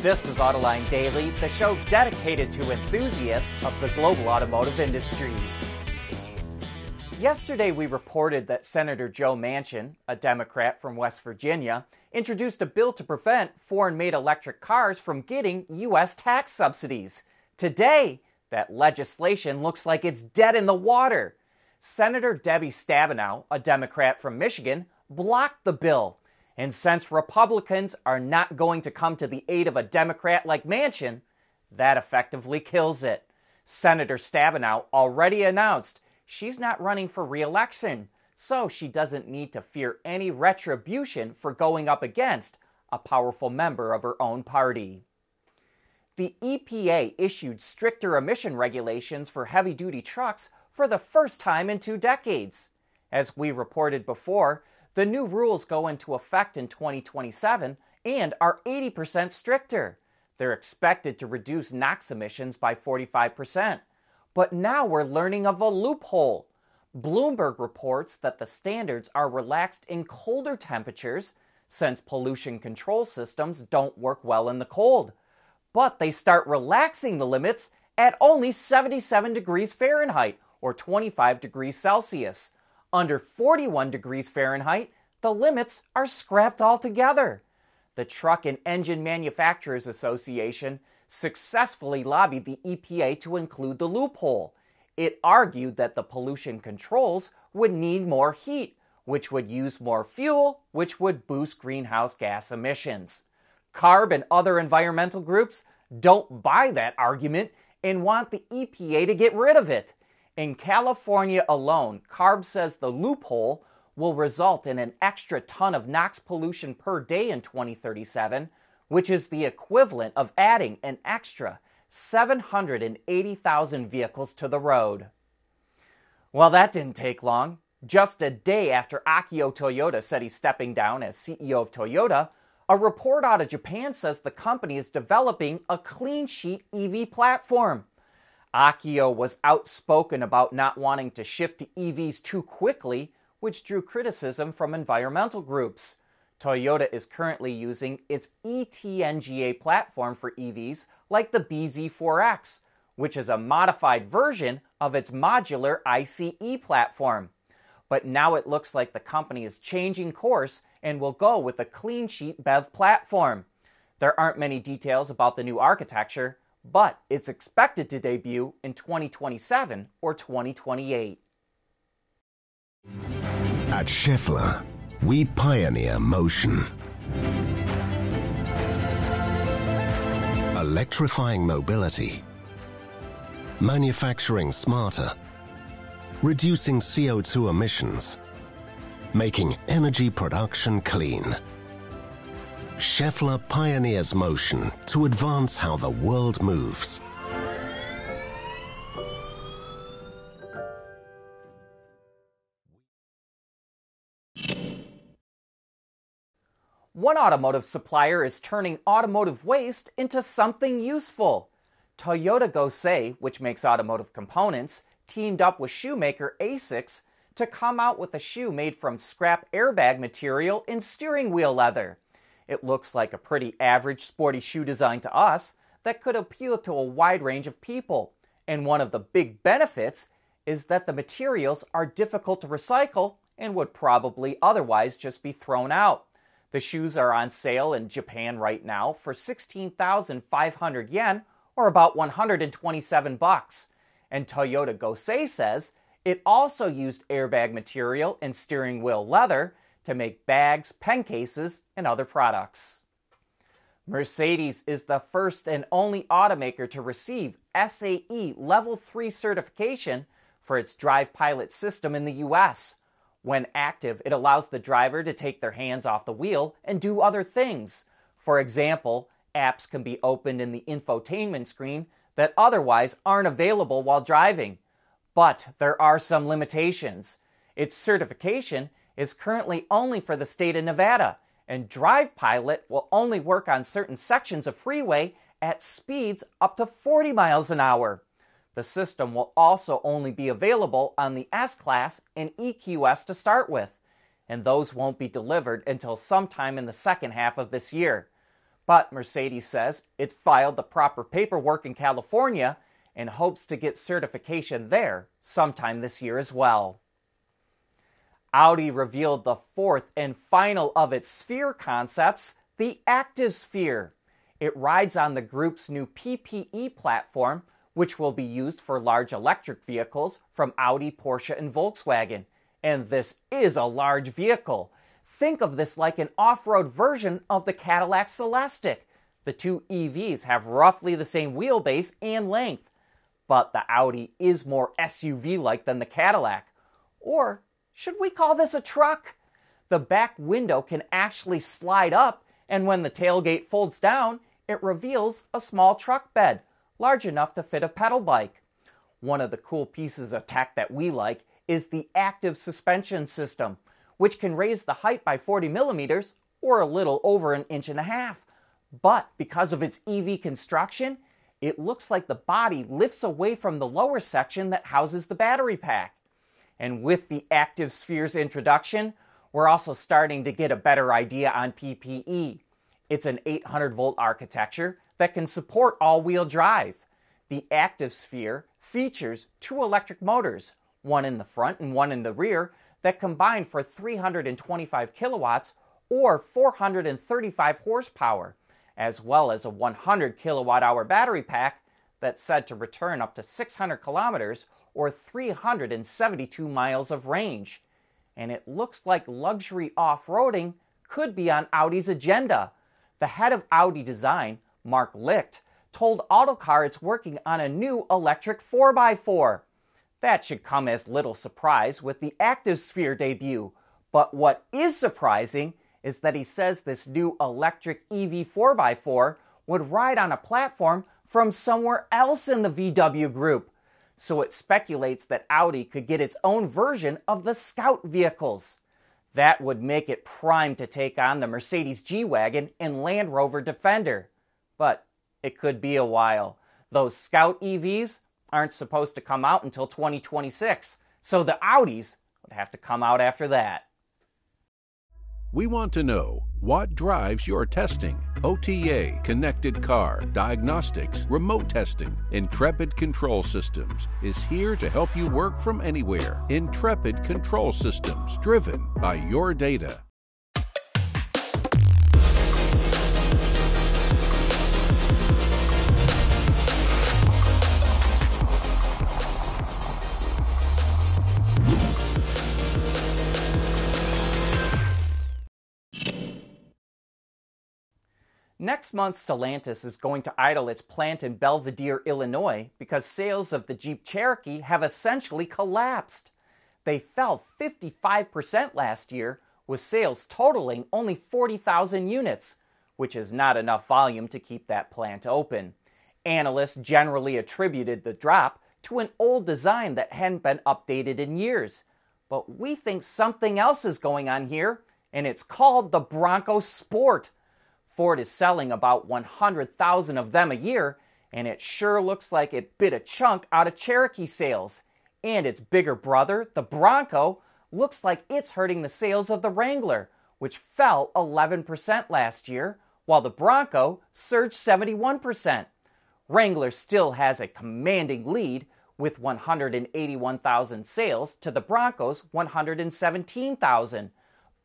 This is Autoline Daily, the show dedicated to enthusiasts of the global automotive industry. Yesterday, we reported that Senator Joe Manchin, a Democrat from West Virginia, introduced a bill to prevent foreign made electric cars from getting U.S. tax subsidies. Today, that legislation looks like it's dead in the water. Senator Debbie Stabenow, a Democrat from Michigan, blocked the bill. And since Republicans are not going to come to the aid of a Democrat like Manchin, that effectively kills it. Senator Stabenow already announced she's not running for re election, so she doesn't need to fear any retribution for going up against a powerful member of her own party. The EPA issued stricter emission regulations for heavy duty trucks for the first time in two decades. As we reported before, the new rules go into effect in 2027 and are 80% stricter. They're expected to reduce NOx emissions by 45%. But now we're learning of a loophole. Bloomberg reports that the standards are relaxed in colder temperatures since pollution control systems don't work well in the cold. But they start relaxing the limits at only 77 degrees Fahrenheit or 25 degrees Celsius. Under 41 degrees Fahrenheit, the limits are scrapped altogether. The Truck and Engine Manufacturers Association successfully lobbied the EPA to include the loophole. It argued that the pollution controls would need more heat, which would use more fuel, which would boost greenhouse gas emissions. CARB and other environmental groups don't buy that argument and want the EPA to get rid of it. In California alone, CARB says the loophole will result in an extra ton of NOx pollution per day in 2037, which is the equivalent of adding an extra 780,000 vehicles to the road. Well, that didn't take long. Just a day after Akio Toyoda said he's stepping down as CEO of Toyota, a report out of Japan says the company is developing a clean sheet EV platform. Akio was outspoken about not wanting to shift to EVs too quickly, which drew criticism from environmental groups. Toyota is currently using its eTNGA platform for EVs like the BZ4X, which is a modified version of its modular ICE platform. But now it looks like the company is changing course and will go with a clean sheet BEV platform. There aren't many details about the new architecture, but it's expected to debut in 2027 or 2028. At Schaeffler, we pioneer motion. Electrifying mobility. Manufacturing smarter. Reducing CO2 emissions. Making energy production clean. Schaeffler pioneers motion to advance how the world moves. One automotive supplier is turning automotive waste into something useful. Toyoda Gosei, which makes automotive components, teamed up with shoemaker Asics to come out with a shoe made from scrap airbag material and steering wheel leather. It looks like a pretty average sporty shoe design to us that could appeal to a wide range of people. And one of the big benefits is that the materials are difficult to recycle and would probably otherwise just be thrown out. The shoes are on sale in Japan right now for 16,500 yen or about 127 bucks. And Toyoda Gosei says it also used airbag material and steering wheel leather to make bags, pen cases, and other products. Mercedes is the first and only automaker to receive SAE Level 3 certification for its Drive Pilot system in the US. When active, it allows the driver to take their hands off the wheel and do other things. For example, apps can be opened in the infotainment screen that otherwise aren't available while driving. But there are some limitations. Its certification is currently only for the state of Nevada, and Drive Pilot will only work on certain sections of freeway at speeds up to 40 miles an hour. The system will also only be available on the S Class and EQS to start with, and those won't be delivered until sometime in the second half of this year. But Mercedes says it filed the proper paperwork in California and hopes to get certification there sometime this year as well. Audi revealed the fourth and final of its sphere concepts, the Active Sphere. It rides on the group's new PPE platform, which will be used for large electric vehicles from Audi, Porsche, and Volkswagen. And this is a large vehicle. Think of this like an off road version of the Cadillac Celestiq. The two EVs have roughly the same wheelbase and length, but the Audi is more SUV like than the Cadillac. Or should we call this a truck? The back window can actually slide up, and when the tailgate folds down, it reveals a small truck bed, large enough to fit a pedal bike. One of the cool pieces of tech that we like is the active suspension system, which can raise the height by 40 millimeters or a little over an inch and a half. But because of its EV construction, it looks like the body lifts away from the lower section that houses the battery pack. And with the Active Sphere's introduction, we're also starting to get a better idea on PPE. It's an 800 volt architecture that can support all wheel drive. The Active Sphere features two electric motors, one in the front and one in the rear, that combine for 325 kilowatts or 435 horsepower, as well as a 100 kilowatt hour battery pack that's said to return up to 600 kilometers or 372 miles of range. And it looks like luxury off roading could be on Audi's agenda. The head of Audi Design, Marc Lichte, told Autocar it's working on a new electric 4x4. That should come as little surprise with the Active Sphere debut. But what is surprising is that he says this new electric EV 4x4 would ride on a platform from somewhere else in the VW group so it speculates that Audi could get its own version of the Scout vehicles. That would make it prime to take on the Mercedes G Wagon and Land Rover Defender. But it could be a while. Those Scout EVs aren't supposed to come out until 2026, so the Audis would have to come out after that. We want to know what drives your testing. OTA, connected car, diagnostics, remote testing. Intrepid Control Systems is here to help you work from anywhere. Intrepid Control Systems, driven by your data. Next month, Stellantis is going to idle its plant in Belvidere, Illinois, because sales of the Jeep Cherokee have essentially collapsed. They fell 55% last year, with sales totaling only 40,000 units, which is not enough volume to keep that plant open. Analysts generally attributed the drop to an old design that hadn't been updated in years. But we think something else is going on here, and it's called the Bronco Sport. Ford is selling about 100,000 of them a year, and it sure looks like it bit a chunk out of Cherokee sales. And its bigger brother, the Bronco, looks like it's hurting the sales of the Wrangler, which fell 11% last year, while the Bronco surged 71%. Wrangler still has a commanding lead with 181,000 sales to the Broncos 117,000.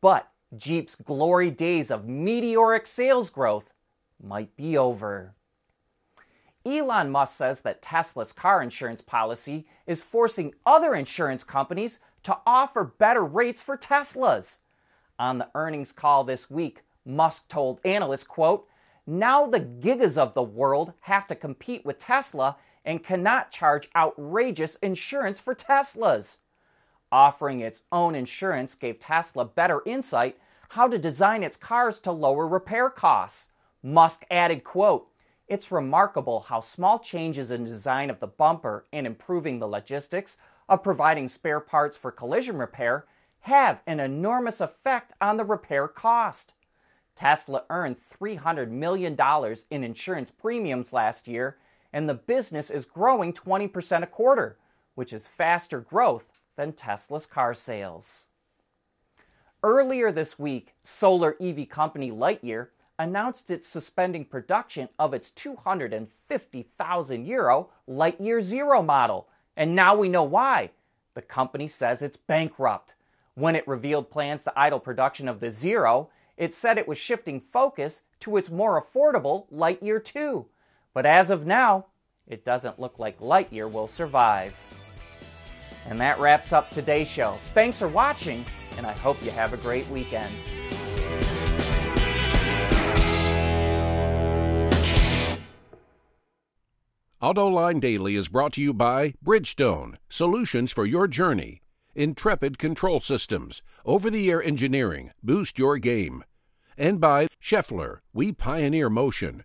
But Jeep's glory days of meteoric sales growth might be over. Elon Musk says that Tesla's car insurance policy is forcing other insurance companies to offer better rates for Teslas. On the earnings call this week, Musk told analysts, quote, now the Geicos of the world have to compete with Tesla and cannot charge outrageous insurance for Teslas. Offering its own insurance gave Tesla better insight how to design its cars to lower repair costs. Musk added, quote, it's remarkable how small changes in design of the bumper and improving the logistics of providing spare parts for collision repair have an enormous effect on the repair cost. Tesla earned $300 million in insurance premiums last year, and the business is growing 20% a quarter, which is faster growth than Tesla's car sales. Earlier this week, solar EV company Lightyear announced it's suspending production of its 250,000 euro Lightyear Zero model. And now we know why. The company says it's bankrupt. When it revealed plans to idle production of the Zero, it said it was shifting focus to its more affordable Lightyear 2. But as of now, it doesn't look like Lightyear will survive. And that wraps up today's show. Thanks for watching, and I hope you have a great weekend. AutoLine Daily is brought to you by Bridgestone, solutions for your journey. Intrepid Control Systems, over the air engineering, boost your game. And by Schaeffler, we pioneer motion.